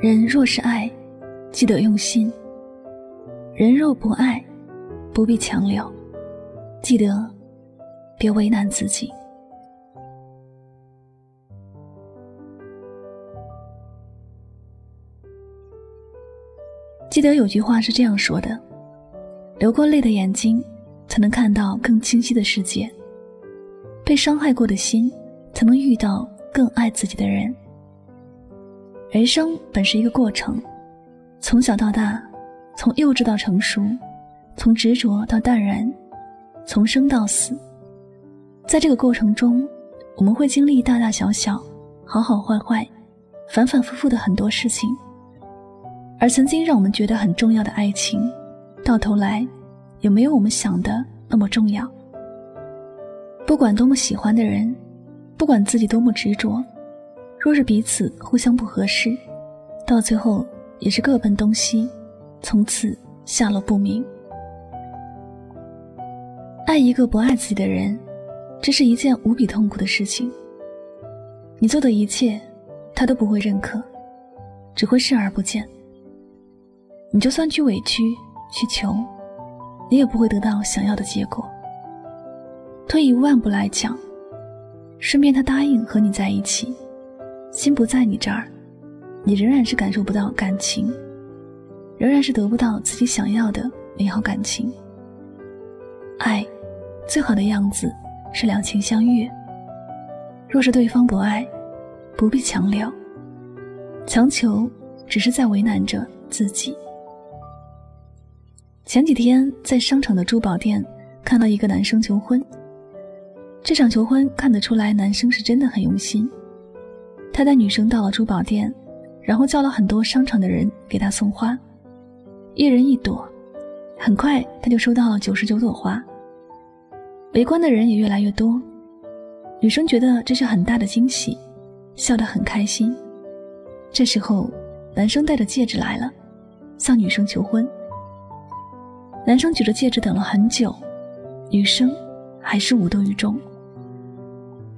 人若是爱，记得用心；人若不爱，不必强留。记得，别为难自己。记得有句话是这样说的：“流过泪的眼睛，才能看到更清晰的世界；被伤害过的心，才能遇到更爱自己的人。”人生本是一个过程，从小到大，从幼稚到成熟，从执着到淡然，从生到死。在这个过程中，我们会经历大大小小、好好坏坏、反反复复的很多事情。而曾经让我们觉得很重要的爱情，到头来，也没有我们想的那么重要。不管多么喜欢的人，不管自己多么执着。若是彼此互相不合适，到最后也是各奔东西，从此下落不明。爱一个不爱自己的人，这是一件无比痛苦的事情。你做的一切，他都不会认可，只会视而不见。你就算去委屈去求，你也不会得到想要的结果。退一万步来讲，顺便他答应和你在一起。心不在你这儿，你仍然是感受不到感情，仍然是得不到自己想要的美好感情。爱，最好的样子是两情相悦。若是对方不爱，不必强留，强求只是在为难着自己。前几天在商场的珠宝店看到一个男生求婚，这场求婚看得出来，男生是真的很用心。他带女生到了珠宝店，然后叫了很多商场的人给她送花，一人一朵。很快，他就收到了九十九朵花。围观的人也越来越多，女生觉得这是很大的惊喜，笑得很开心。这时候，男生带着戒指来了，向女生求婚。男生举着戒指等了很久，女生还是无动于衷。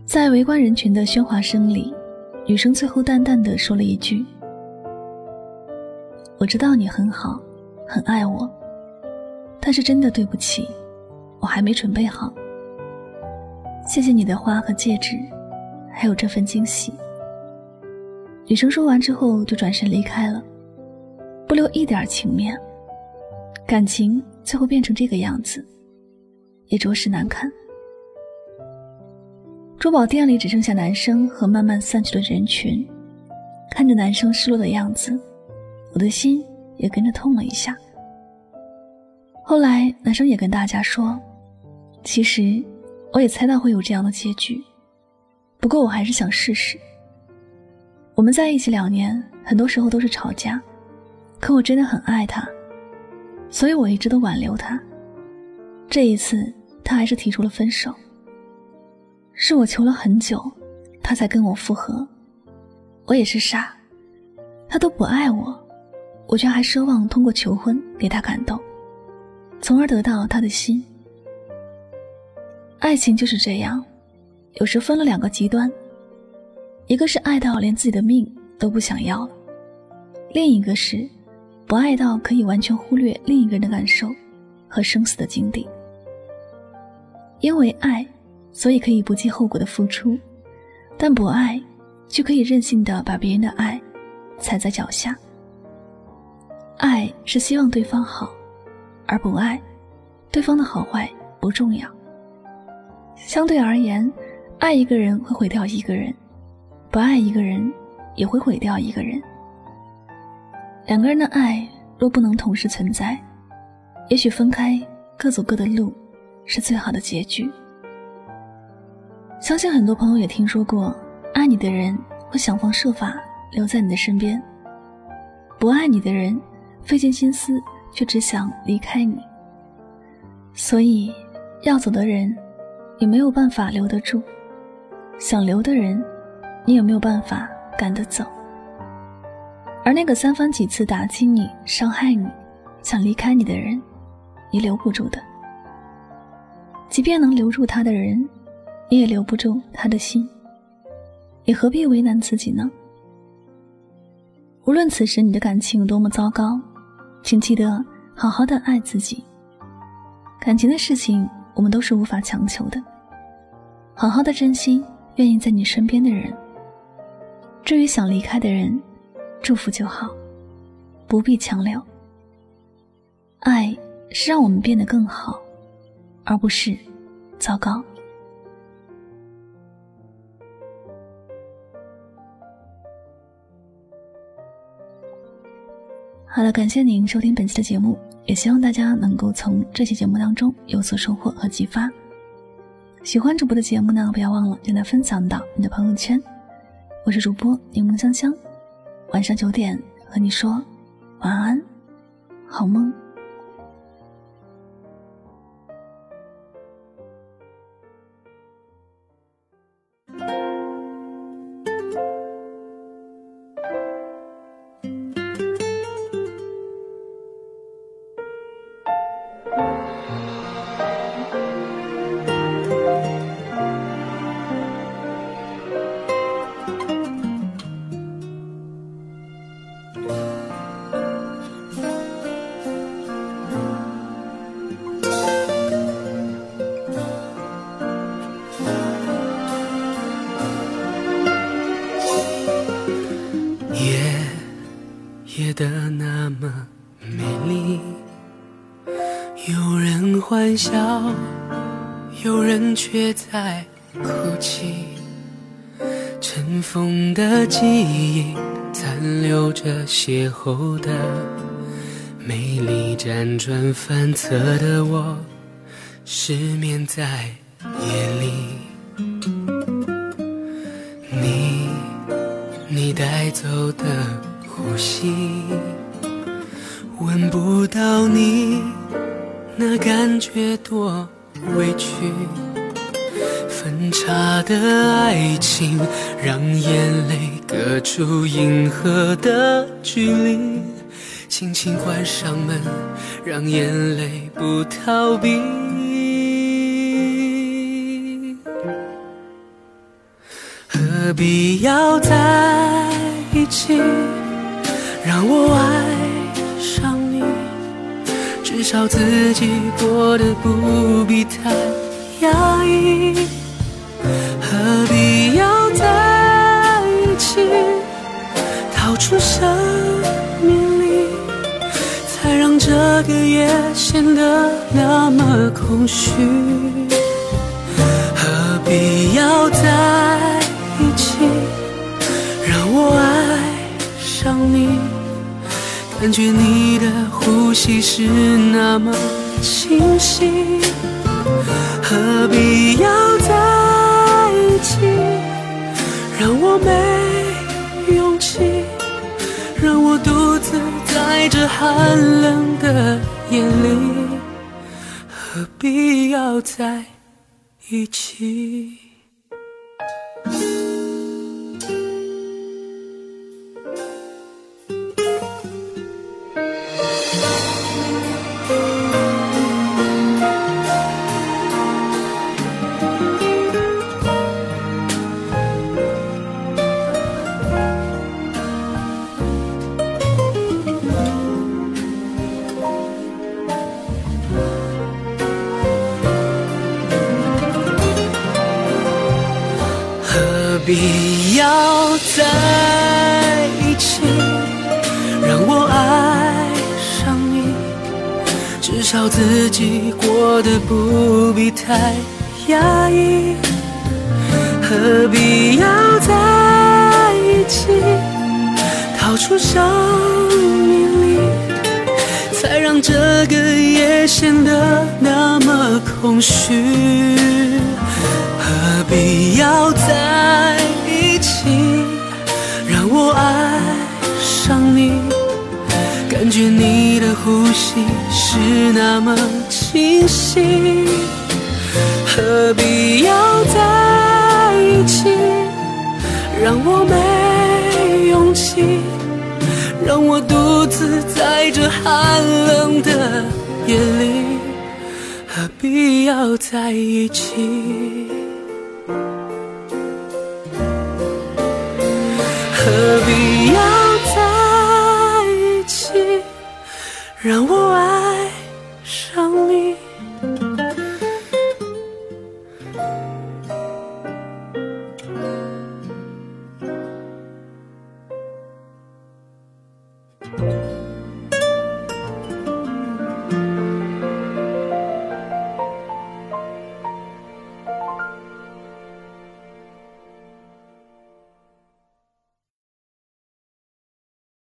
在围观人群的喧哗声里。女生最后淡淡的说了一句：“我知道你很好，很爱我，但是真的对不起，我还没准备好。谢谢你的花和戒指，还有这份惊喜。”女生说完之后就转身离开了，不留一点情面。感情最后变成这个样子，也着实难看。珠宝店里只剩下男生和慢慢散去的人群，看着男生失落的样子，我的心也跟着痛了一下。后来男生也跟大家说：“其实我也猜到会有这样的结局，不过我还是想试试。我们在一起两年，很多时候都是吵架，可我真的很爱他，所以我一直都挽留他。这一次，他还是提出了分手。”是我求了很久，他才跟我复合。我也是傻，他都不爱我，我却还奢望通过求婚给他感动，从而得到他的心。爱情就是这样，有时分了两个极端，一个是爱到连自己的命都不想要了，另一个是不爱到可以完全忽略另一个人的感受和生死的境地。因为爱。所以可以不计后果的付出，但不爱，就可以任性的把别人的爱踩在脚下。爱是希望对方好，而不爱，对方的好坏不重要。相对而言，爱一个人会毁掉一个人，不爱一个人也会毁掉一个人。两个人的爱若不能同时存在，也许分开各走各的路，是最好的结局。相信很多朋友也听说过，爱你的人会想方设法留在你的身边，不爱你的人费尽心思却只想离开你。所以，要走的人，也没有办法留得住；想留的人，你也没有办法赶得走。而那个三番几次打击你、伤害你、想离开你的人，你留不住的。即便能留住他的人，你也留不住他的心。你何必为难自己呢？无论此时你的感情有多么糟糕，请记得好好的爱自己。感情的事情，我们都是无法强求的。好好的珍惜愿意在你身边的人。至于想离开的人，祝福就好，不必强留。爱是让我们变得更好，而不是糟糕。好了，感谢您收听本期的节目，也希望大家能够从这期节目当中有所收获和启发。喜欢主播的节目呢，不要忘了将它分享到你的朋友圈。我是主播柠檬香香。晚上九点和你说晚安，好梦。欢笑，有人却在哭泣。尘封的记忆，残留着邂逅的美丽，辗转反侧的我，失眠在夜里。你，你带走的。呼吸，闻不到你，那感觉多委屈。分岔的爱情，让眼泪隔出银河的距离。轻轻关上门，让眼泪不逃避。何必要在一起？让我爱，至少自己过得不必太压抑。何必要在一起，逃出生命里，才让这个夜显得那么空虚？何必要在感觉你的呼吸是那么清晰，何必要在一起？让我没勇气，让我独自在这寒冷的夜里，何必要在一起？必要在一起，让我爱上你，至少自己过得不必太压抑。何必要在一起，掏出生命力，才让这个夜。显得那么空虚。何必要在一起，让我爱上你？感觉你的呼吸是那么清晰。何必要在一起，让我没勇气，让我独自在这寒冷的夜里。何必要在一起？何